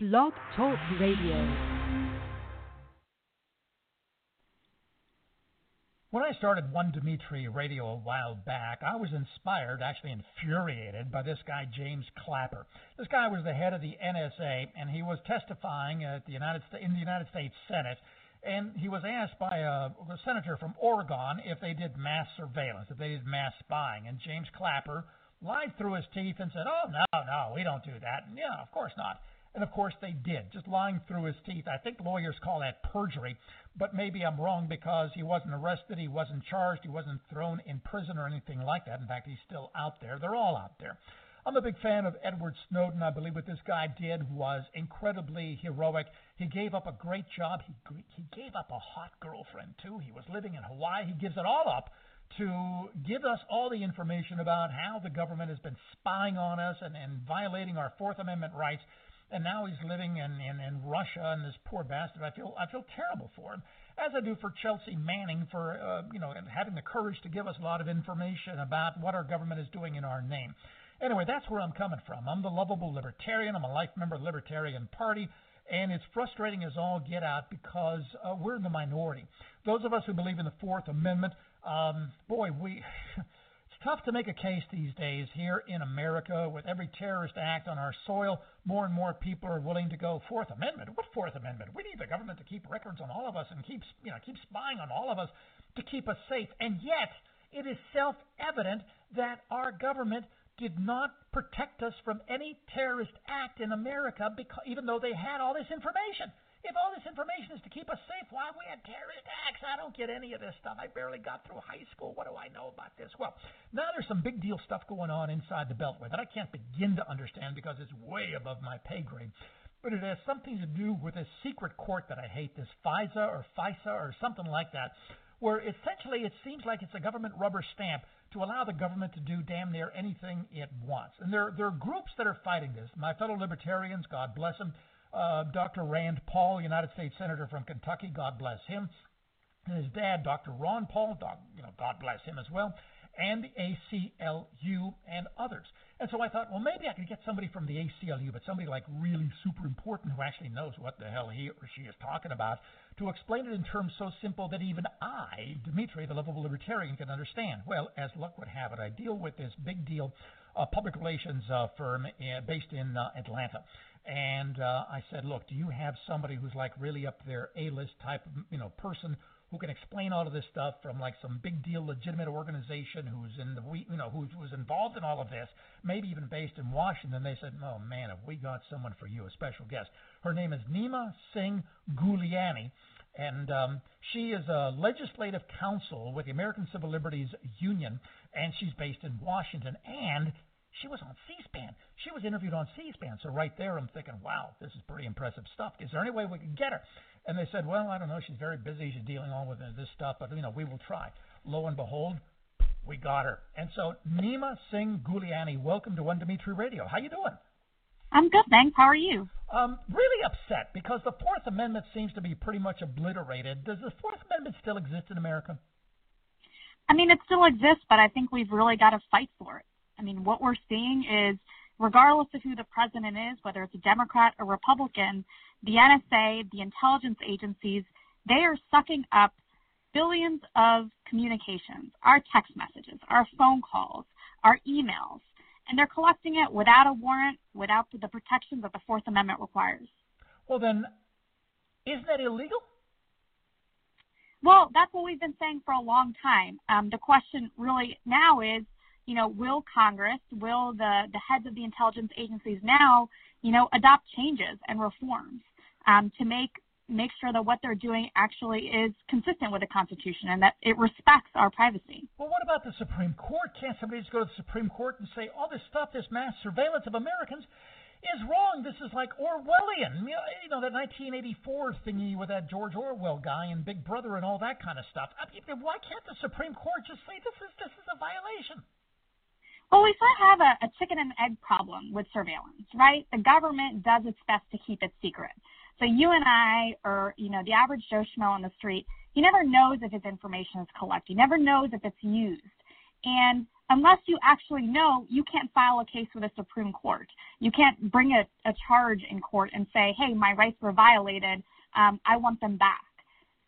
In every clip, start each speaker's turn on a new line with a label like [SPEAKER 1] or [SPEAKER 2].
[SPEAKER 1] Blog Talk Radio.
[SPEAKER 2] When I started One Dimitri Radio a while back, I was inspired, actually infuriated, by this guy James Clapper. This guy was the head of the NSA, and he was testifying at the United States, in the United States Senate. And he was asked by a, a senator from Oregon if they did mass surveillance, if they did mass spying. And James Clapper lied through his teeth and said, "Oh no, no, we don't do that." And, yeah, of course not. And of course they did, just lying through his teeth. I think lawyers call that perjury, but maybe I'm wrong because he wasn't arrested, he wasn't charged, he wasn't thrown in prison or anything like that. In fact, he's still out there. They're all out there. I'm a big fan of Edward Snowden. I believe what this guy did was incredibly heroic. He gave up a great job. He he gave up a hot girlfriend too. He was living in Hawaii. He gives it all up to give us all the information about how the government has been spying on us and, and violating our Fourth Amendment rights and now he's living in, in, in Russia, and this poor bastard. I feel I feel terrible for him, as I do for Chelsea Manning for uh, you know having the courage to give us a lot of information about what our government is doing in our name. Anyway, that's where I'm coming from. I'm the lovable libertarian. I'm a life member of the Libertarian Party, and it's frustrating as all get out because uh, we're in the minority. Those of us who believe in the Fourth Amendment, um, boy, we. tough to make a case these days here in America with every terrorist act on our soil. More and more people are willing to go Fourth Amendment. What Fourth Amendment? We need the government to keep records on all of us and keep you know keep spying on all of us to keep us safe. And yet, it is self-evident that our government did not protect us from any terrorist act in America, because, even though they had all this information. If all this information is to keep us safe, why we had terrorist acts? I don't get any of this stuff. I barely got through high school. What do I know about this? Well, now there's some big deal stuff going on inside the Beltway that I can't begin to understand because it's way above my pay grade. But it has something to do with this secret court that I hate, this FISA or FISA or something like that, where essentially it seems like it's a government rubber stamp to allow the government to do damn near anything it wants. And there, there are groups that are fighting this. My fellow libertarians, God bless them, uh, Dr. Rand Paul, United States Senator from Kentucky, God bless him, and his dad, Dr. Ron Paul, doc, you know, God bless him as well, and the ACLU and others. And so I thought, well, maybe I could get somebody from the ACLU, but somebody like really super important who actually knows what the hell he or she is talking about to explain it in terms so simple that even I, Dimitri, the lovable libertarian, can understand. Well, as luck would have it, I deal with this big deal uh, public relations uh, firm uh, based in uh, Atlanta. And uh, I said, look, do you have somebody who's like really up there, A-list type of you know person who can explain all of this stuff from like some big deal legitimate organization who's in the you know who's, who's involved in all of this, maybe even based in Washington? They said, oh man, have we got someone for you, a special guest. Her name is Neema Singh Guliani. And um, she is a legislative counsel with the American Civil Liberties Union, and she's based in Washington. And she was on C-SPAN. She was interviewed on C-SPAN. So right there, I'm thinking, wow, this is pretty impressive stuff. Is there any way we could get her? And they said, well, I don't know. She's very busy. She's dealing all with this stuff, but you know, we will try. Lo and behold, we got her. And so, Neema Singh Guliani, welcome to One Dimitri Radio. How you doing?
[SPEAKER 3] I'm good, thanks. How are you?
[SPEAKER 2] Um, really upset because the Fourth Amendment seems to be pretty much obliterated. Does the Fourth Amendment still exist in America?
[SPEAKER 3] I mean, it still exists, but I think we've really got to fight for it. I mean, what we're seeing is, regardless of who the president is, whether it's a Democrat or Republican, the NSA, the intelligence agencies, they are sucking up billions of communications, our text messages, our phone calls, our emails, and they're collecting it without a warrant, without the protections that the Fourth Amendment requires.
[SPEAKER 2] Well, then, isn't that illegal?
[SPEAKER 3] Well, that's what we've been saying for a long time. Um, the question really now is you know, will Congress, will the, the heads of the intelligence agencies now, you know, adopt changes and reforms um, to make make sure that what they're doing actually is consistent with the Constitution and that it respects our privacy.
[SPEAKER 2] Well, what about the Supreme Court? Can't somebody just go to the Supreme Court and say, all this stuff, this mass surveillance of Americans, is wrong. This is like Orwellian. You know, that 1984 thingy with that George Orwell guy and Big Brother and all that kind of stuff. I mean, why can't the Supreme Court just say this is this is a violation?
[SPEAKER 3] Well, we sort of have a, a chicken and egg problem with surveillance, right? The government does its best to keep it secret. So you and I, or you know, the average Joe Schmo on the street, he never knows if his information is collected. He never knows if it's used. And unless you actually know, you can't file a case with the Supreme Court. You can't bring a, a charge in court and say, hey, my rights were violated. Um, I want them back.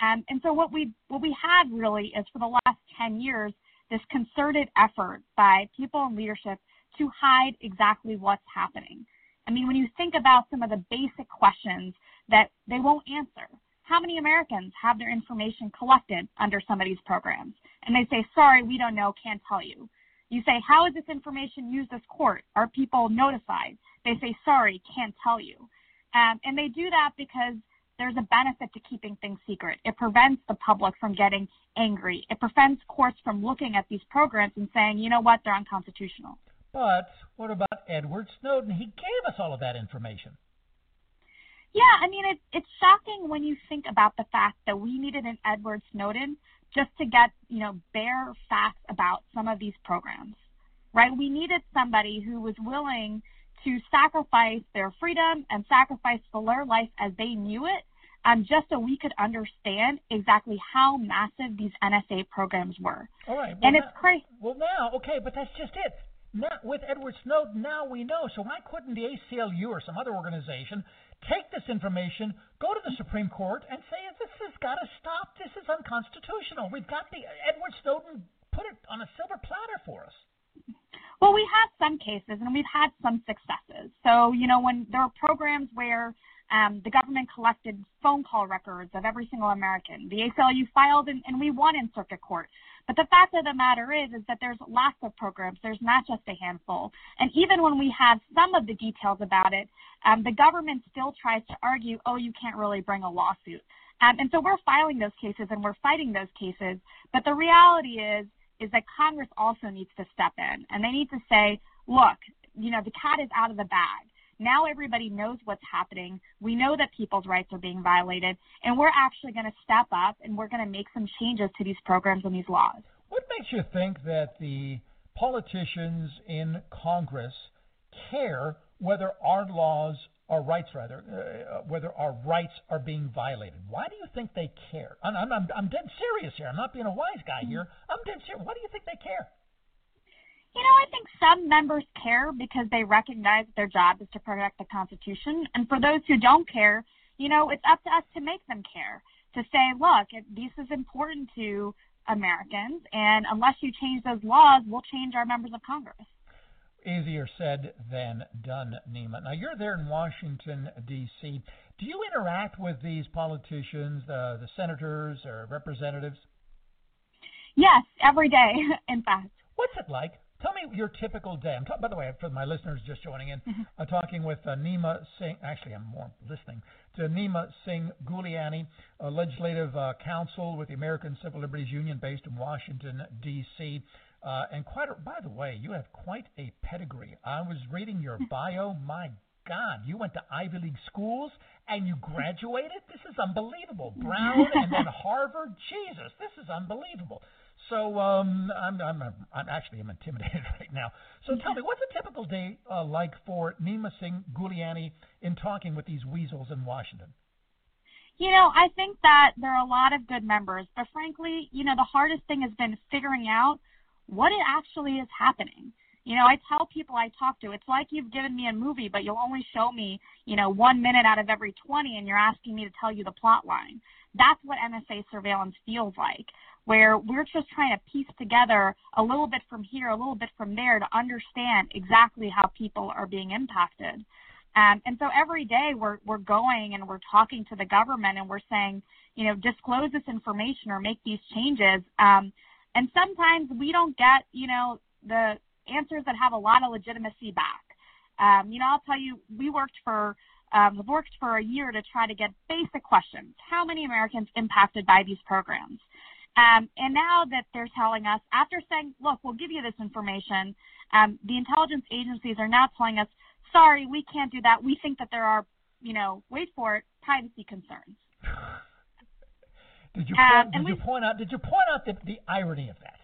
[SPEAKER 3] Um, and so what we what we had really is for the last 10 years this concerted effort by people in leadership to hide exactly what's happening. I mean, when you think about some of the basic questions that they won't answer, how many Americans have their information collected under some of these programs? And they say, sorry, we don't know, can't tell you. You say, how is this information used as court? Are people notified? They say, sorry, can't tell you. Um, and they do that because there's a benefit to keeping things secret. It prevents the public from getting angry. It prevents courts from looking at these programs and saying, you know what, they're unconstitutional.
[SPEAKER 2] But what about Edward Snowden? He gave us all of that information.
[SPEAKER 3] Yeah, I mean, it, it's shocking when you think about the fact that we needed an Edward Snowden just to get, you know, bare facts about some of these programs, right? We needed somebody who was willing to sacrifice their freedom and sacrifice their life as they knew it um, just so we could understand exactly how massive these NSA programs were.
[SPEAKER 2] All right.
[SPEAKER 3] Well, and
[SPEAKER 2] it's
[SPEAKER 3] crazy.
[SPEAKER 2] Well, now, okay, but that's just it. Now, with Edward Snowden, now we know. So why couldn't the ACLU or some other organization take this information, go to the Supreme Court, and say this has got to stop. This is unconstitutional. We've got the Edward Snowden put it on a silver platter for us.
[SPEAKER 3] Well, we have some cases, and we've had some successes. So, you know, when there are programs where um, the government collected phone call records of every single American. The ACLU filed and, and we won in circuit court. But the fact of the matter is, is that there's lots of programs. There's not just a handful. And even when we have some of the details about it, um, the government still tries to argue, oh, you can't really bring a lawsuit. Um, and so we're filing those cases and we're fighting those cases. But the reality is, is that Congress also needs to step in and they need to say, look, you know, the cat is out of the bag. Now everybody knows what's happening. We know that people's rights are being violated, and we're actually going to step up and we're going to make some changes to these programs and these laws.
[SPEAKER 2] What makes you think that the politicians in Congress care whether our laws our rights rather, uh, whether our rights are being violated. Why do you think they care? I'm, I'm, I'm dead serious here. I'm not being a wise guy here. I'm dead serious. Why do you think they care?
[SPEAKER 3] You know, I think some members care because they recognize their job is to protect the Constitution. And for those who don't care, you know, it's up to us to make them care. To say, look, this is important to Americans, and unless you change those laws, we'll change our members of Congress.
[SPEAKER 2] Easier said than done, Neema. Now, you're there in Washington, D.C. Do you interact with these politicians, the, the senators or representatives?
[SPEAKER 3] Yes, every day, in fact.
[SPEAKER 2] What's it like? Tell me your typical day. I'm by the way, for my listeners just joining in, mm-hmm. I'm talking with uh, Neema Singh. Actually, I'm more listening to Neema Singh Guliani, a legislative uh, counsel with the American Civil Liberties Union based in Washington, D.C. Uh, and quite, a, by the way, you have quite a pedigree. I was reading your bio. My God, you went to Ivy League schools and you graduated. This is unbelievable. Brown and then Harvard. Jesus, this is unbelievable. So um, I'm, I'm, I'm actually I'm intimidated right now. So tell me, what's a typical day uh, like for Neema Singh Guliani in talking with these weasels in Washington?
[SPEAKER 3] You know, I think that there are a lot of good members, but frankly, you know, the hardest thing has been figuring out what it actually is happening. You know, I tell people I talk to, it's like you've given me a movie, but you'll only show me, you know, one minute out of every 20, and you're asking me to tell you the plot line. That's what NSA surveillance feels like where we're just trying to piece together a little bit from here, a little bit from there to understand exactly how people are being impacted. Um, and so every day we're we're going and we're talking to the government and we're saying, you know, disclose this information or make these changes. Um, and sometimes we don't get, you know, the answers that have a lot of legitimacy back. Um, you know, I'll tell you, we worked for um, worked for a year to try to get basic questions: How many Americans impacted by these programs? Um, and now that they're telling us, after saying, look, we'll give you this information, um, the intelligence agencies are now telling us, sorry, we can't do that. We think that there are, you know, wait for it, privacy concerns.
[SPEAKER 2] did you point, um, did you point out did you point out the, the irony of that?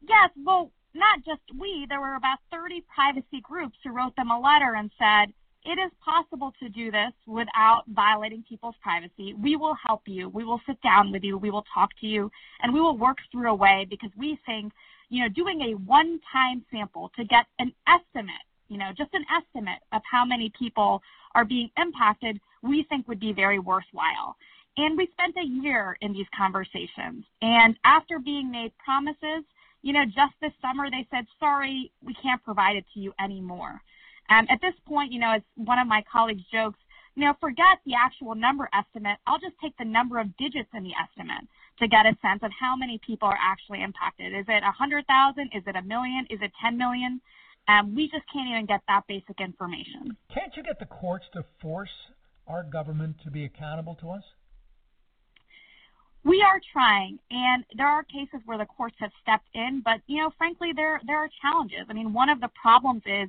[SPEAKER 3] Yes, well, not just we. There were about 30 privacy groups who wrote them a letter and said, it is possible to do this without violating people's privacy. We will help you. We will sit down with you. We will talk to you, and we will work through a way because we think, you know, doing a one-time sample to get an estimate, you know, just an estimate of how many people are being impacted, we think would be very worthwhile. And we spent a year in these conversations. And after being made promises, you know, just this summer they said, sorry, we can't provide it to you anymore. Um, at this point, you know, as one of my colleagues jokes, you know, forget the actual number estimate. I'll just take the number of digits in the estimate to get a sense of how many people are actually impacted. Is it 100,000? Is it a million? Is it 10 million? Um, we just can't even get that basic information.
[SPEAKER 2] Can't you get the courts to force our government to be accountable to us?
[SPEAKER 3] We are trying, and there are cases where the courts have stepped in, but you know, frankly, there there are challenges. I mean, one of the problems is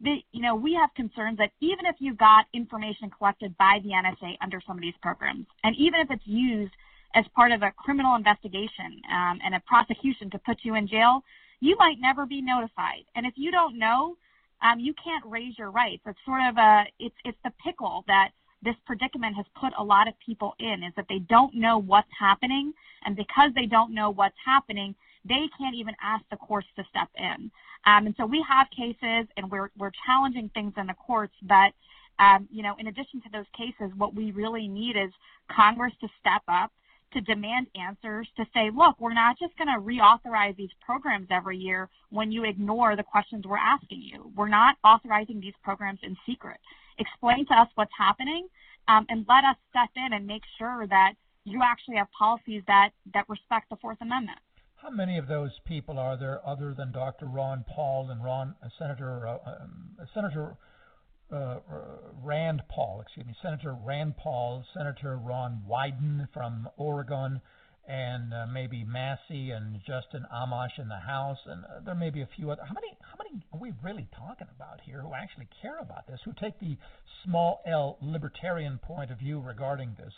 [SPEAKER 3] that you know we have concerns that even if you got information collected by the NSA under some of these programs, and even if it's used as part of a criminal investigation um, and a prosecution to put you in jail, you might never be notified. And if you don't know, um, you can't raise your rights. It's sort of a it's it's the pickle that this predicament has put a lot of people in is that they don't know what's happening, and because they don't know what's happening, they can't even ask the courts to step in. Um, and so we have cases, and we're we're challenging things in the courts, but um, you know, in addition to those cases, what we really need is Congress to step up to demand answers to say, look, we're not just going to reauthorize these programs every year when you ignore the questions we're asking you. We're not authorizing these programs in secret. Explain to us what's happening um, and let us step in and make sure that you actually have policies that, that respect the Fourth Amendment.
[SPEAKER 2] How many of those people are there other than Dr. Ron Paul and Ron uh, Senator uh, um, Senator uh, Rand Paul, excuse me, Senator Rand Paul, Senator Ron Wyden from Oregon, and uh, maybe Massie and Justin Amash in the House, and uh, there may be a few other. How many? How many are we really talking about here who actually care about this? Who take the small L libertarian point of view regarding this?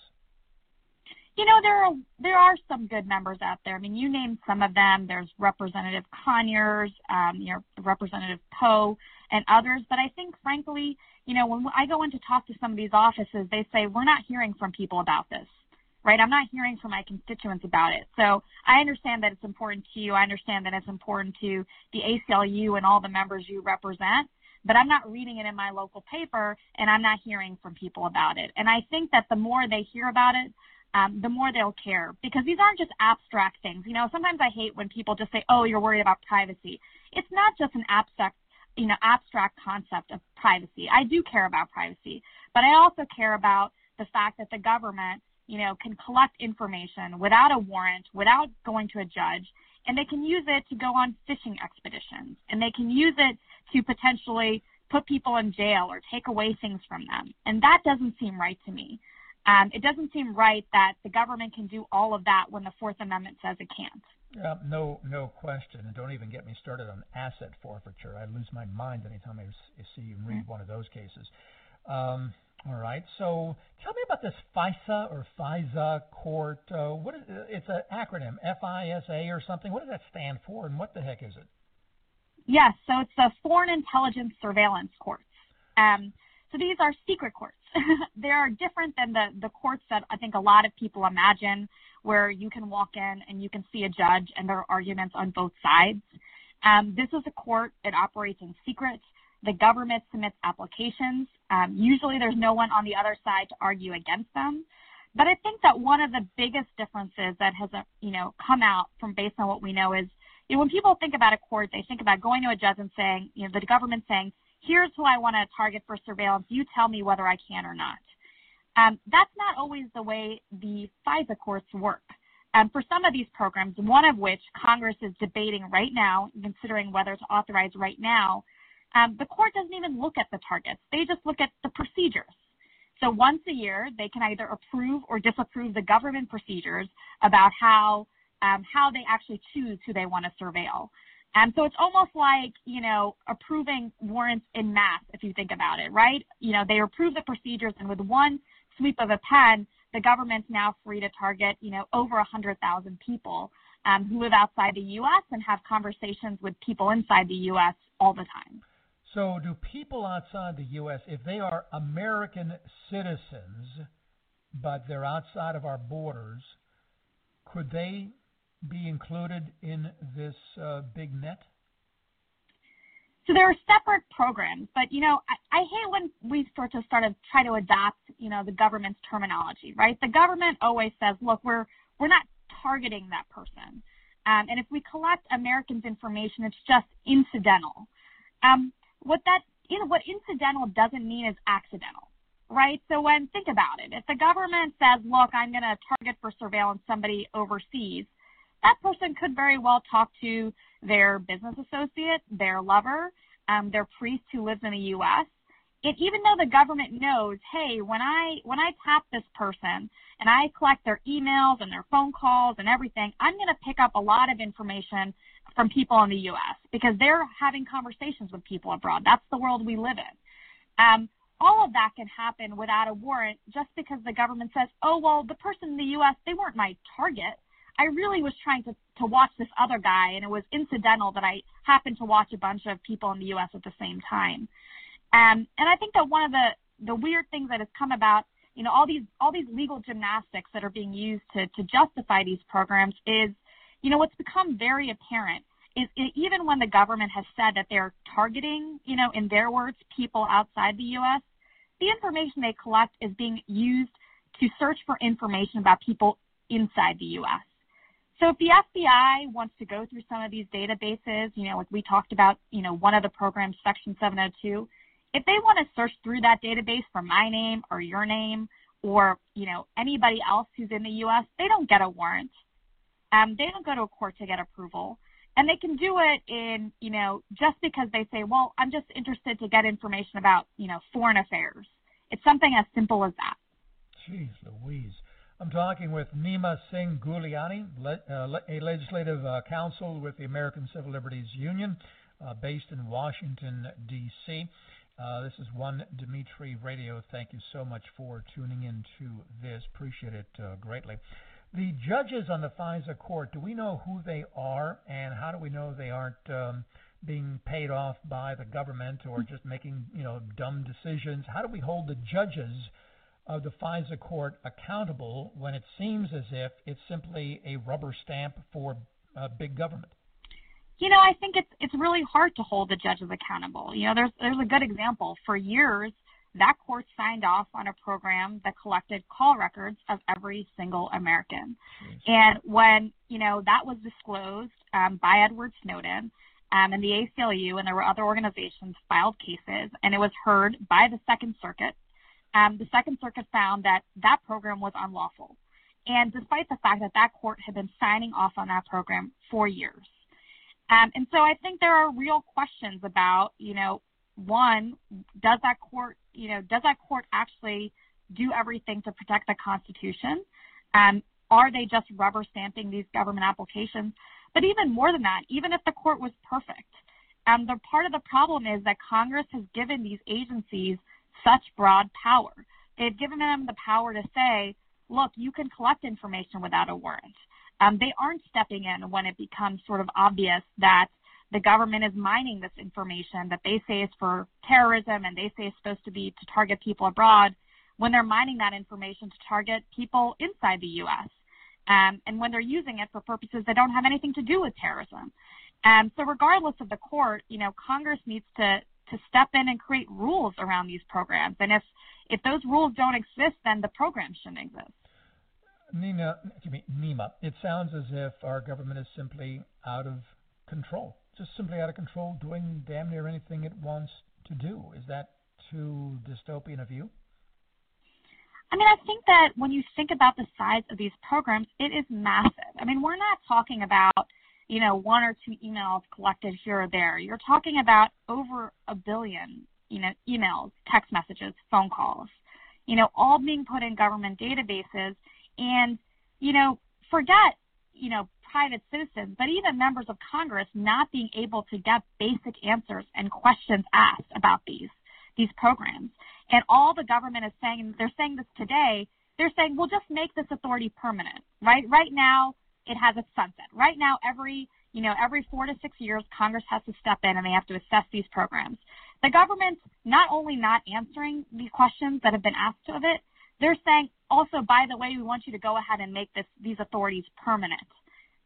[SPEAKER 3] You know, there are there are some good members out there. I mean, you named some of them. There's Representative Conyers, um, you know, Representative Poe and others. But I think, frankly, you know, when I go in to talk to some of these offices, they say, we're not hearing from people about this, right? I'm not hearing from my constituents about it. So I understand that it's important to you. I understand that it's important to the ACLU and all the members you represent. But I'm not reading it in my local paper and I'm not hearing from people about it. And I think that the more they hear about it, um, the more they'll care because these aren't just abstract things. You know, sometimes I hate when people just say, "Oh, you're worried about privacy." It's not just an abstract you know, abstract concept of privacy. I do care about privacy, but I also care about the fact that the government, you know, can collect information without a warrant, without going to a judge, and they can use it to go on fishing expeditions, and they can use it to potentially put people in jail or take away things from them. And that doesn't seem right to me. Um, it doesn't seem right that the government can do all of that when the Fourth Amendment says it can't.
[SPEAKER 2] Yeah, no, no question. And don't even get me started on asset forfeiture. I lose my mind anytime I see and read mm-hmm. one of those cases. Um, all right. So tell me about this FISA or FISA court. Uh, what is it's an acronym, F-I-S-A or something. What does that stand for, and what the heck is it?
[SPEAKER 3] Yes. So it's the Foreign Intelligence Surveillance Courts. Um, so these are secret courts. they are different than the the courts that I think a lot of people imagine where you can walk in and you can see a judge and there are arguments on both sides. Um, this is a court. It operates in secret. The government submits applications. Um, usually there's no one on the other side to argue against them. But I think that one of the biggest differences that has, uh, you know, come out from based on what we know is, you know, when people think about a court, they think about going to a judge and saying, you know, the government saying, here's who I want to target for surveillance. You tell me whether I can or not. Um, that's not always the way the FISA courts work. Um, for some of these programs, one of which Congress is debating right now, considering whether to authorize right now, um, the court doesn't even look at the targets. They just look at the procedures. So once a year, they can either approve or disapprove the government procedures about how um, how they actually choose who they want to surveil. And so it's almost like, you know, approving warrants in mass, if you think about it, right? You know, they approve the procedures, and with one sweep of a pen, the government's now free to target, you know, over 100,000 people um, who live outside the U.S. and have conversations with people inside the U.S. all the time.
[SPEAKER 2] So, do people outside the U.S., if they are American citizens, but they're outside of our borders, could they be included in this uh, big net?
[SPEAKER 3] So there are separate programs, but you know, I, I hate when we start to try to adopt, you know, the government's terminology, right? The government always says, look, we're we're not targeting that person, um, and if we collect Americans' information, it's just incidental. Um, what that you know, what incidental doesn't mean is accidental, right? So when think about it, if the government says, look, I'm going to target for surveillance somebody overseas, that person could very well talk to their business associate, their lover, um, their priest who lives in the U.S. And even though the government knows, hey, when I when I tap this person and I collect their emails and their phone calls and everything, I'm going to pick up a lot of information from people in the U.S. because they're having conversations with people abroad. That's the world we live in. Um, all of that can happen without a warrant just because the government says, oh, well, the person in the U.S., they weren't my target. I really was trying to, to watch this other guy, and it was incidental that I happened to watch a bunch of people in the U.S. at the same time. Um, and I think that one of the, the weird things that has come about, you know, all these all these legal gymnastics that are being used to, to justify these programs is, you know, what's become very apparent is even when the government has said that they're targeting, you know, in their words, people outside the U.S., the information they collect is being used to search for information about people inside the U.S. So if the FBI wants to go through some of these databases, you know, like we talked about, you know, one of the programs, Section 702, if they want to search through that database for my name or your name or, you know, anybody else who's in the U.S., they don't get a warrant. Um, they don't go to a court to get approval. And they can do it in, you know, just because they say, well, I'm just interested to get information about, you know, foreign affairs. It's something as simple as that.
[SPEAKER 2] Jeez Louise. I'm talking with Neema Singh Guliani, uh, a legislative uh, counsel with the American Civil Liberties Union, uh, based in Washington, D.C. Uh, this is One Dimitri Radio. Thank you so much for tuning in to this. Appreciate it greatly. The judges on the FISA court, do we know who they are, and how do we know they aren't um, being paid off by the government or just making you know dumb decisions? How do we hold the judges? Of the FISA court accountable when it seems as if it's simply a rubber stamp for uh, big government?
[SPEAKER 3] You know, I think it's it's really hard to hold the judges accountable. You know, there's there's a good example. For years, that court signed off on a program that collected call records of every single American. And when you know that was disclosed um, by Edward Snowden, um, and the ACLU and there were other organizations filed cases, and it was heard by the Second Circuit um, the Second Circuit found that that program was unlawful. And despite the fact that that court had been signing off on that program for years. Um, and so I think there are real questions about, you know, one, does that court, you know, does that court actually do everything to protect the Constitution? Um, are they just rubber stamping these government applications? But even more than that, even if the court was perfect, um, the part of the problem is that Congress has given these agencies such broad power. They've given them the power to say, look, you can collect information without a warrant. Um, they aren't stepping in when it becomes sort of obvious that the government is mining this information that they say is for terrorism and they say is supposed to be to target people abroad when they're mining that information to target people inside the U.S. Um, and when they're using it for purposes that don't have anything to do with terrorism. Um, so regardless of the court, you know, Congress needs to to step in and create rules around these programs. And if if those rules don't exist, then the program shouldn't exist.
[SPEAKER 2] Nina, excuse me, Neema, it sounds as if our government is simply out of control, just simply out of control, doing damn near anything it wants to do. Is that too dystopian a view?
[SPEAKER 3] I mean, I think that when you think about the size of these programs, it is massive. I mean, we're not talking about you know, one or two emails collected here or there. You're talking about over a billion, you know, emails, text messages, phone calls, you know, all being put in government databases. And, you know, forget, you know, private citizens, but even members of Congress not being able to get basic answers and questions asked about these these programs. And all the government is saying, they're saying this today, they're saying, we'll just make this authority permanent. Right right now, it has a sunset. Right now, every you know every four to six years, Congress has to step in and they have to assess these programs. The government not only not answering the questions that have been asked of it, they're saying also, by the way, we want you to go ahead and make this these authorities permanent.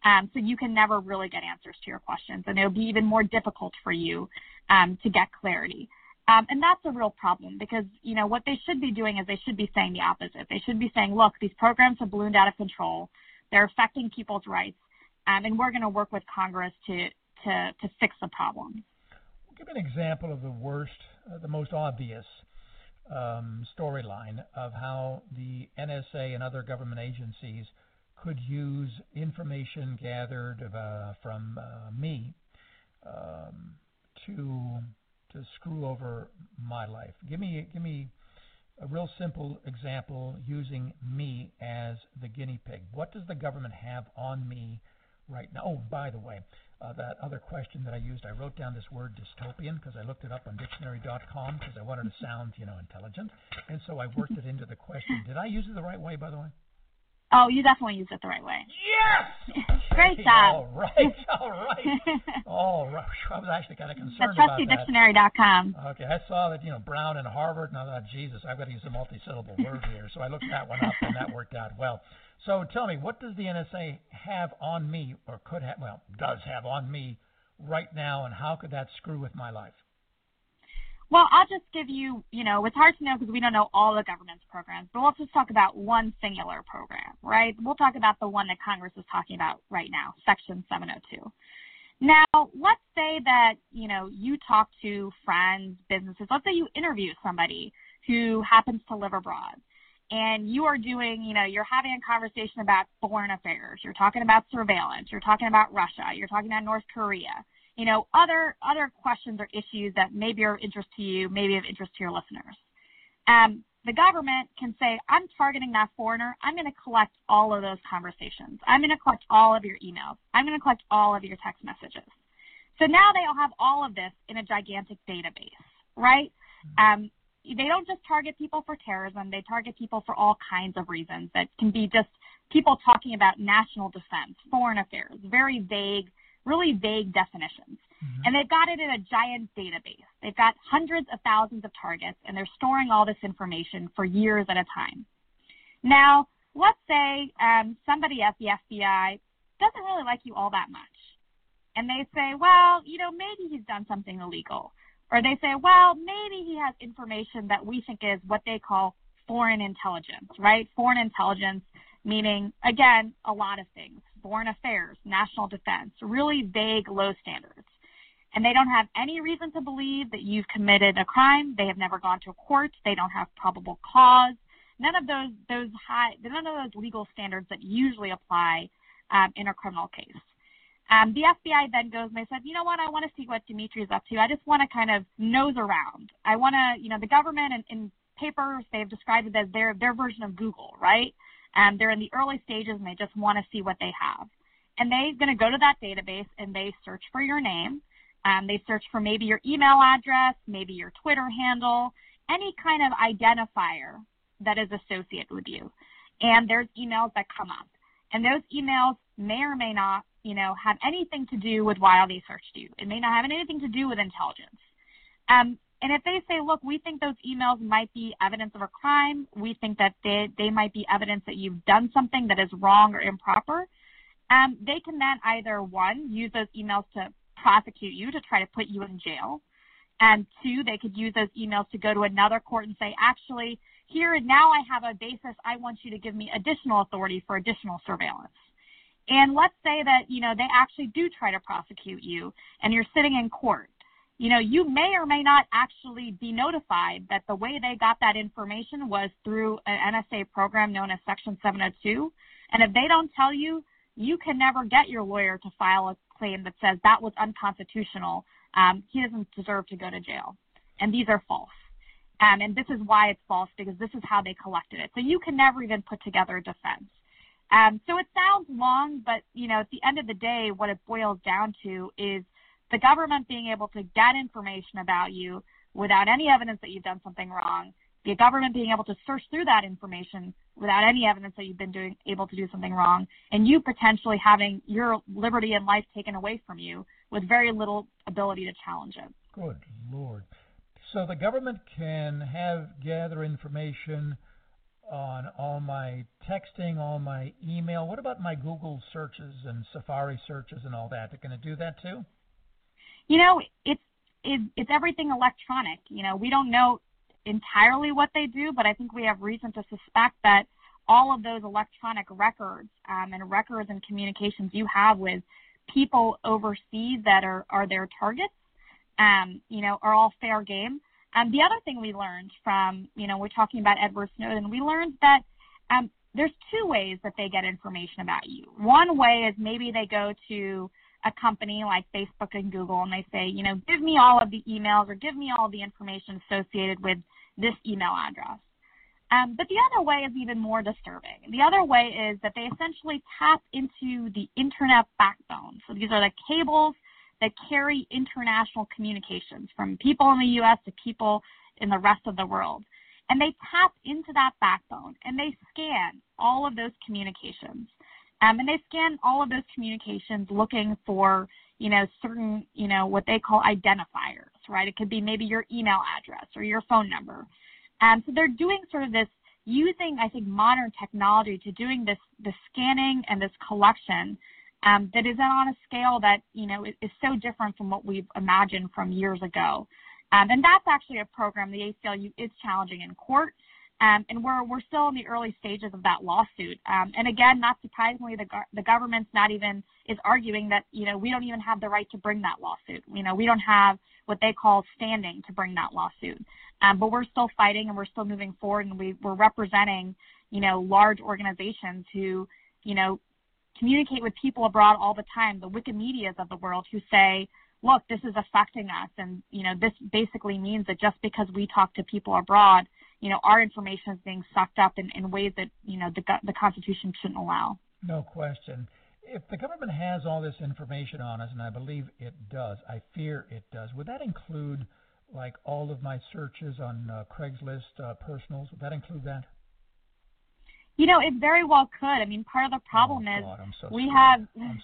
[SPEAKER 3] Um, so you can never really get answers to your questions, and it'll be even more difficult for you um, to get clarity. Um, and that's a real problem because, you know, what they should be doing is they should be saying the opposite. They should be saying, look, these programs have ballooned out of control. They're affecting people's rights. Um, and we're going to work with Congress to, to, to fix the problem.
[SPEAKER 2] Give an example of the worst, uh, the most obvious um, storyline of how the NSA and other government agencies could use information gathered uh, from uh, me um, to to screw over my life. Give me give me a real simple example using me as the guinea pig. What does the government have on me right now? Oh, by the way, uh, that other question that I used, I wrote down this word dystopian because I looked it up on dictionary.com because I wanted to sound, you know, intelligent, and so I worked it into the question. Did I use it the right way, by the way?
[SPEAKER 3] Oh, you definitely used it the right way.
[SPEAKER 2] Yes.
[SPEAKER 3] Great job.
[SPEAKER 2] All right. All right. all right. I was actually kind of concerned
[SPEAKER 3] about that. TrustyDictionary.com.
[SPEAKER 2] Okay, I saw that you know Brown and Harvard, and I thought, Jesus, I've got to use a multi-syllable word here. So I looked that one up, and that worked out well. So tell me, what does the NSA have on me, or could have, well, does have on me right now, and how could that screw with my life?
[SPEAKER 3] Well, I'll just give you, you know, it's hard to know because we don't know all the government's programs, but let's just talk about one singular program, right? We'll talk about the one that Congress is talking about right now, Section 702. Now, let's say that, you know, you talk to friends, businesses, let's say you interview somebody who happens to live abroad and you are doing, you know, you're having a conversation about foreign affairs, you're talking about surveillance, you're talking about Russia, you're talking about North Korea you know, other other questions or issues that maybe are of interest to you, maybe of interest to your listeners. Um, the government can say, I'm targeting that foreigner. I'm going to collect all of those conversations. I'm going to collect all of your emails. I'm going to collect all of your text messages. So now they'll have all of this in a gigantic database, right? Um, they don't just target people for terrorism. They target people for all kinds of reasons that can be just people talking about national defense, foreign affairs, very vague really vague definitions. Mm-hmm. And they've got it in a giant database. They've got hundreds of thousands of targets, and they're storing all this information for years at a time. Now, let's say um, somebody at the FBI doesn't really like you all that much. And they say, well, you know, maybe he's done something illegal. Or they say, well, maybe he has information that we think is what they call foreign intelligence, right? Foreign intelligence meaning, again, a lot of things foreign affairs, national defense, really vague, low standards. And they don't have any reason to believe that you've committed a crime. They have never gone to a court. They don't have probable cause. None of those those high none of those legal standards that usually apply um, in a criminal case. Um, the FBI then goes and they said, you know what, I want to see what Dimitri is up to. I just want to kind of nose around. I want to, you know, the government in, in papers they've described it as their their version of Google, right? Um, they're in the early stages and they just want to see what they have. And they're going to go to that database and they search for your name. Um, they search for maybe your email address, maybe your Twitter handle, any kind of identifier that is associated with you. And there's emails that come up. And those emails may or may not, you know, have anything to do with why they searched you. It may not have anything to do with intelligence. Um, and if they say, look, we think those emails might be evidence of a crime, we think that they, they might be evidence that you've done something that is wrong or improper, um, they can then either, one, use those emails to prosecute you to try to put you in jail. And two, they could use those emails to go to another court and say, actually, here and now I have a basis. I want you to give me additional authority for additional surveillance. And let's say that, you know, they actually do try to prosecute you and you're sitting in court you know, you may or may not actually be notified that the way they got that information was through an NSA program known as Section 702. And if they don't tell you, you can never get your lawyer to file a claim that says that was unconstitutional. Um, he doesn't deserve to go to jail. And these are false. Um, and this is why it's false because this is how they collected it. So you can never even put together a defense. Um, so it sounds long, but you know, at the end of the day, what it boils down to is the government being able to get information about you without any evidence that you've done something wrong, the government being able to search through that information without any evidence that you've been doing able to do something wrong, and you potentially having your liberty and life taken away from you with very little ability to challenge it.
[SPEAKER 2] Good Lord. So the government can have gather information on all my texting, all my email. What about my Google searches and Safari searches and all that? They're going to do that too?
[SPEAKER 3] You know, it's it, it's everything electronic. You know, we don't know entirely what they do, but I think we have reason to suspect that all of those electronic records um, and records and communications you have with people overseas that are, are their targets, um, you know, are all fair game. Um, the other thing we learned from, you know, we're talking about Edward Snowden, we learned that um, there's two ways that they get information about you. One way is maybe they go to a company like Facebook and Google and they say, you know, give me all of the emails or give me all the information associated with this email address. Um, but the other way is even more disturbing. The other way is that they essentially tap into the internet backbone. So these are the cables that carry international communications from people in the U.S. to people in the rest of the world. And they tap into that backbone and they scan all of those communications. Um, and they scan all of those communications looking for, you know, certain, you know, what they call identifiers, right? It could be maybe your email address or your phone number. Um, so they're doing sort of this using, I think, modern technology to doing this, this scanning and this collection um, that is on a scale that, you know, is, is, so different from what we've imagined from years ago. Um, and that's actually a program the ACLU is challenging in court. Um, and we're, we're still in the early stages of that lawsuit. Um, and again, not surprisingly, the, the government's not even is arguing that you know we don't even have the right to bring that lawsuit. You know, we don't have what they call standing to bring that lawsuit. Um, but we're still fighting and we're still moving forward, and we, we're representing you know large organizations who you know communicate with people abroad all the time, the Wikimedias of the world, who say, look, this is affecting us, and you know this basically means that just because we talk to people abroad you know, our information is being sucked up in, in ways that, you know, the, the Constitution shouldn't allow.
[SPEAKER 2] No question. If the government has all this information on us, and I believe it does, I fear it does, would that include, like, all of my searches on uh, Craigslist uh, personals? Would that include that?
[SPEAKER 3] You know, it very well could. I mean, part of the problem
[SPEAKER 2] oh,
[SPEAKER 3] is
[SPEAKER 2] God, so
[SPEAKER 3] we
[SPEAKER 2] screwed.
[SPEAKER 3] have,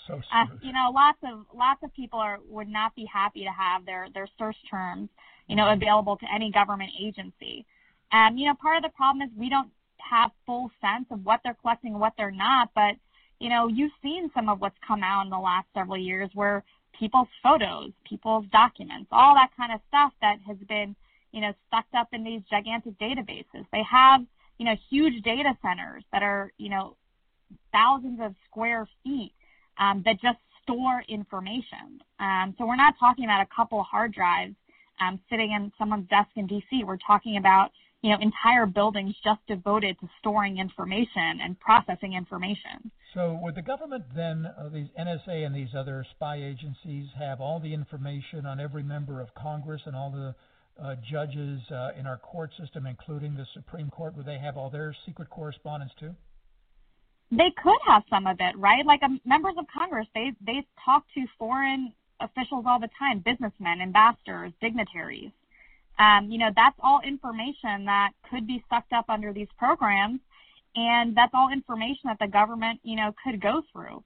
[SPEAKER 2] so
[SPEAKER 3] uh, you know, lots of lots of people are would not be happy to have their their search terms, you know,
[SPEAKER 2] Mm-hmm.
[SPEAKER 3] available to any government agency. Um, you know, part of the problem is we don't have full sense of what they're collecting and what they're not. But, you know, you've seen some of what's come out in the last several years where people's photos, people's documents, all that kind of stuff that has been, you know, stuck up in these gigantic databases. They have, you know, huge data centers that are, you know, thousands of square feet um, that just store information. Um, so we're not talking about a couple hard drives um, sitting in someone's desk in DC. We're talking about you know, entire buildings just devoted to storing information and processing information.
[SPEAKER 2] So, would the government then, uh, these NSA and these other spy agencies, have all the information on every member of Congress and all the uh, judges uh, in our court system, including the Supreme Court? Would they have all their secret correspondence too?
[SPEAKER 3] They could have some of it, right? Like um, members of Congress, they they talk to foreign officials all the time, businessmen, ambassadors, dignitaries. Um, you know, that's all information that could be sucked up under these programs, and that's all information that the government, you know, could go through.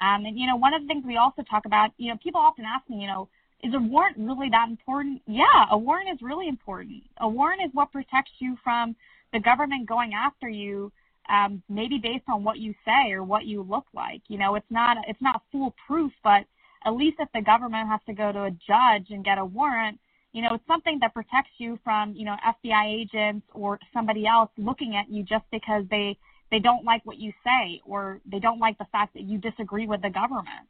[SPEAKER 3] Um, and you know, one of the things we also talk about, you know, people often ask me, you know, is a warrant really that important? Yeah, a warrant is really important. A warrant is what protects you from the government going after you, um, maybe based on what you say or what you look like. You know, it's not it's not foolproof, but at least if the government has to go to a judge and get a warrant, you know, it's something that protects you from, you know, FBI agents or somebody else looking at you just because they they don't like what you say or they don't like the fact that you disagree with the government.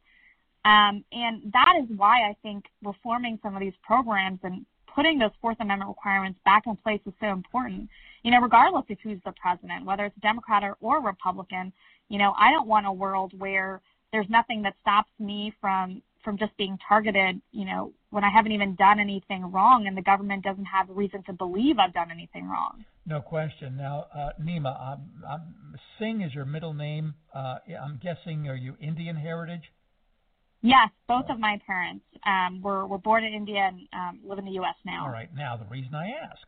[SPEAKER 3] Um, and that is why I think reforming some of these programs and putting those Fourth Amendment requirements back in place is so important. You know, regardless of who's the president, whether it's a Democrat or, or Republican, you know, I don't want a world where there's nothing that stops me from from just being targeted, you know, when I haven't even done anything wrong and the government doesn't have reason to believe I've done anything wrong.
[SPEAKER 2] No question. Now, uh, Neema, um, um, Singh is your middle name. Uh, I'm guessing, are you Indian heritage?
[SPEAKER 3] Yes, both of my parents um, were were born in India and um, live in the U.S. now.
[SPEAKER 2] All right. Now, the reason I ask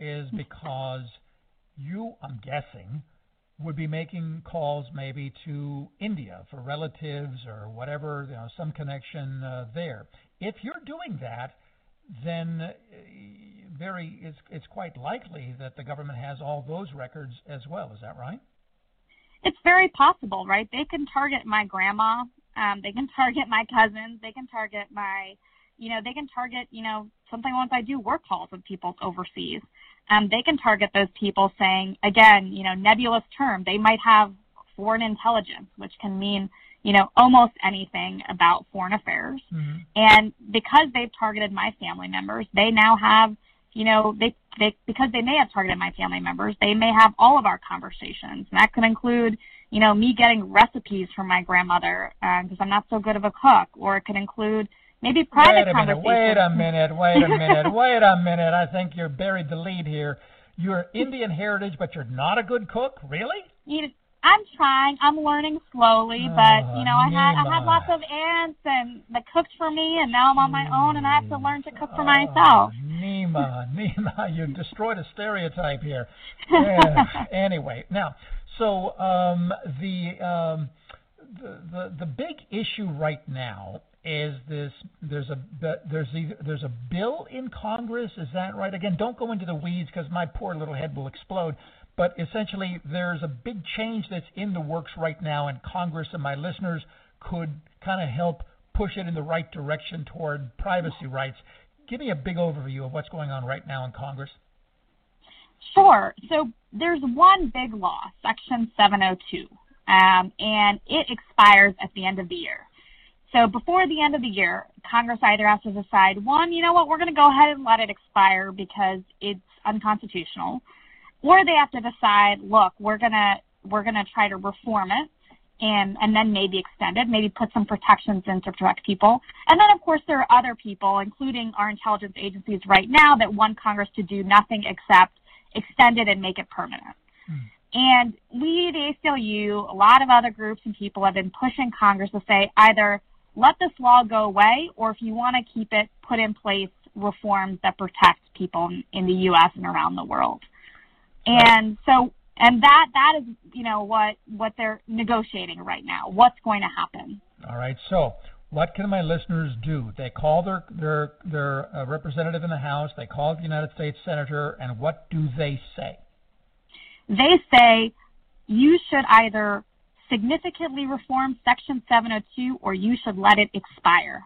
[SPEAKER 2] is because you, I'm guessing, would be making calls maybe to India for relatives or whatever, you know, some connection uh, there. If you're doing that, then uh, very it's it's quite likely that the government has all those records as well. Is that right?
[SPEAKER 3] It's very possible, right? They can target my grandma. Um, they can target my cousins. They can target my, you know, they can target, you know, something once I do work calls with people overseas. Um, they can target those people saying, again, you know, nebulous term. They might have foreign intelligence, which can mean you know, almost anything about foreign affairs.
[SPEAKER 2] Mm-hmm.
[SPEAKER 3] And because they've targeted my family members, they now have, you know, they, they, because they may have targeted my family members, they may have all of our conversations. And that could include, you know, me getting recipes from my grandmother, because uh, I'm not so good of a cook, or it could include maybe private
[SPEAKER 2] wait a. Minute, wait a minute, wait a minute, wait a minute. I think you're buried the lead here. You're Indian heritage, but you're not a good cook, really?
[SPEAKER 3] You, I'm trying. I'm learning slowly, but you know, I had I had lots of aunts and that cooked for me, and now I'm on my own, and I have to learn to cook for myself.
[SPEAKER 2] Neema, Neema, you destroyed a stereotype here. Yeah. anyway, now, so um, the, um, the the the big issue right now is this there's a there's either, there's a bill in Congress is that right again don't go into the weeds because my poor little head will explode but essentially, there's a big change that's in the works right now in Congress, and my listeners could kind of help push it in the right direction toward privacy rights. Give me a big overview of what's going on right now in Congress.
[SPEAKER 3] Sure. So there's one big law, Section 702, um, and it expires at the end of the year. So before the end of the year, Congress either has to decide, one, you know what, we're going to go ahead and let it expire because it's unconstitutional, or they have to decide, look, we're gonna we're gonna try to reform it and and then maybe extend it, maybe put some protections in to protect people. And then of course there are other people, including our intelligence agencies right now, that want Congress to do nothing except extend it and make it permanent.
[SPEAKER 2] Hmm.
[SPEAKER 3] And we, the ACLU, a lot of other groups and people have been pushing Congress to say either let this law go away, or if you want to keep it, put in place reforms that protect people in the U.S. and around the world. And so, and that that is, you know, what what they're negotiating right now. What's going to happen?
[SPEAKER 2] All right. So, what can my listeners do? They call their their their uh, representative in the House. They call the United States senator, and what do they say?
[SPEAKER 3] They say you should either significantly reform Section 702 or you should let it expire.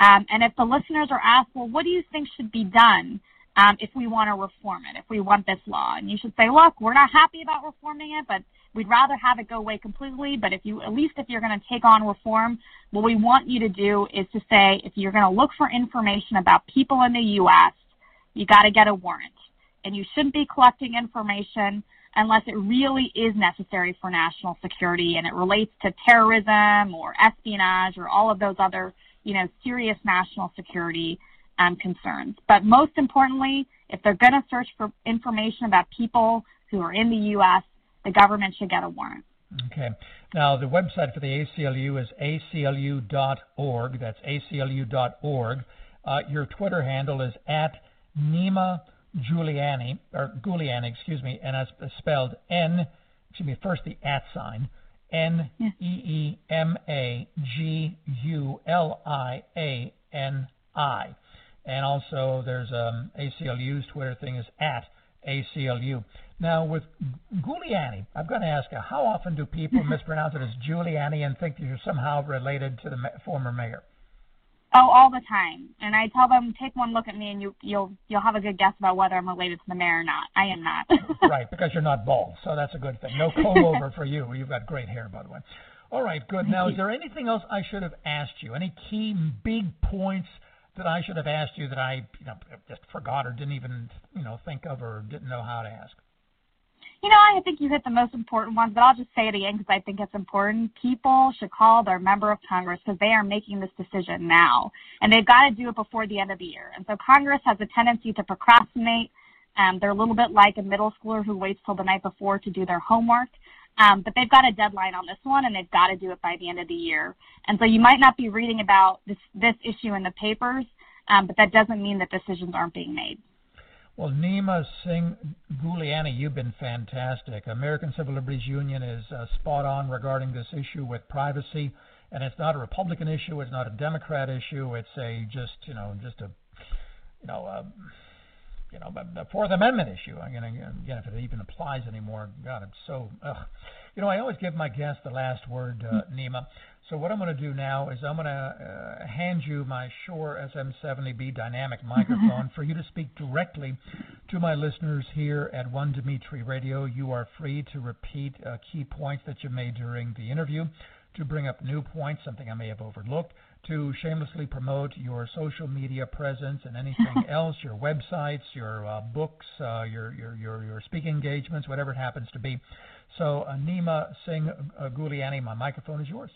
[SPEAKER 3] Um, and if the listeners are asked, well, what do you think should be done? um, if we want to reform it, if we want this law. And you should say, look, we're not happy about reforming it, but we'd rather have it go away completely. But if you, at least if you're going to take on reform, what we want you to do is to say, if you're going to look for information about people in the U.S., you got to get a warrant. And you shouldn't be collecting information unless it really is necessary for national security and it relates to terrorism or espionage or all of those other, you know, serious national security um, concerns. But most importantly, if they're going to search for information about people who are in the U.S., the government should get a warrant.
[SPEAKER 2] Okay. Now, the website for the ACLU is aclu.org. That's aclu.org. Uh, your Twitter handle is at Neema Giuliani, or Giuliani, excuse me, and it's spelled N, excuse me, first the at sign, N E E M A G U L I A N I. And also, there's um, ACLU's Twitter thing is at ACLU. Now, with Guliani, I've got to ask you, how often do people mispronounce it as Giuliani and think that you're somehow related to the former mayor?
[SPEAKER 3] Oh, all the time. And I tell them, take one look at me, and you, you'll you'll have a good guess about whether I'm related to the mayor or not. I am not.
[SPEAKER 2] right, because you're not bald, so that's a good thing. No comb over for you. You've got great hair, by the way. All right, good. Now, is there anything else I should have asked you? Any key big points that I should have asked you that I you know just forgot or didn't even you know think of or didn't know how to ask?
[SPEAKER 3] You know, I think you hit the most important ones, but I'll just say it again because I think it's important. People should call their member of Congress because they are making this decision now, and they've got to do it before the end of the year. And so Congress has a tendency to procrastinate. Um, they're a little bit like a middle schooler who waits till the night before to do their homework. Um, but they've got a deadline on this one, and they've got to do it by the end of the year. And so you might not be reading about this this issue in the papers, um, but that doesn't mean that decisions aren't being made.
[SPEAKER 2] Well, Neema Singh Guliani, you've been fantastic. American Civil Liberties Union is uh, spot on regarding this issue with privacy, and it's not a Republican issue, it's not a Democrat issue. It's a just you know just a you know. A, you know, the Fourth Amendment issue. I mean again, again, if it even applies anymore, God, it's so. Ugh. You know, I always give my guests the last word, uh, Neema. So what I'm going to do now is I'm going to uh, hand you my Shure SM7B dynamic microphone for you to speak directly to my listeners here at One Dimitri Radio. You are free to repeat uh, key points that you made during the interview, to bring up new points, something I may have overlooked, to shamelessly promote your social media presence and anything else, your websites, your uh, books, uh, your, your, your, your speaking engagements, whatever it happens to be. So, uh, Neema Singh uh, Guliani, my microphone is yours.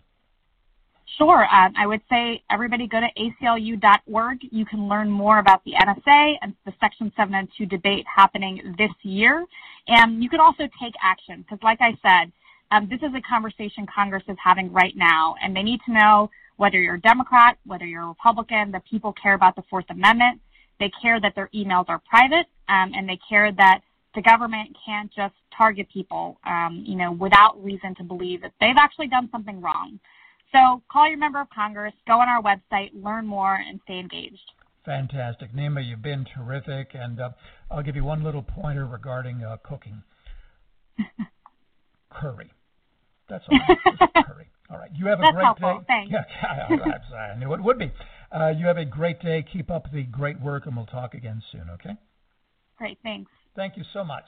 [SPEAKER 3] Sure. Um, I would say everybody go to aclu.org. You can learn more about the NSA and the Section 702 debate happening this year. And you can also take action because, like I said, um, this is a conversation Congress is having right now, and they need to know whether you're a Democrat, whether you're a Republican, the people care about the Fourth Amendment. They care that their emails are private, um, and they care that the government can't just target people, um, you know, without reason to believe that they've actually done something wrong. So call your member of Congress, go on our website, learn more, and stay engaged.
[SPEAKER 2] Fantastic. Neema, you've been terrific. And uh, I'll give you one little pointer regarding uh, cooking curry. That's all. curry. All right. You have a
[SPEAKER 3] That's
[SPEAKER 2] great
[SPEAKER 3] helpful.
[SPEAKER 2] day.
[SPEAKER 3] Thanks.
[SPEAKER 2] Yeah, I knew it would be. Uh, you have a great day. Keep up the great work, and we'll talk again soon, okay?
[SPEAKER 3] Great. Thanks.
[SPEAKER 2] Thank you so much.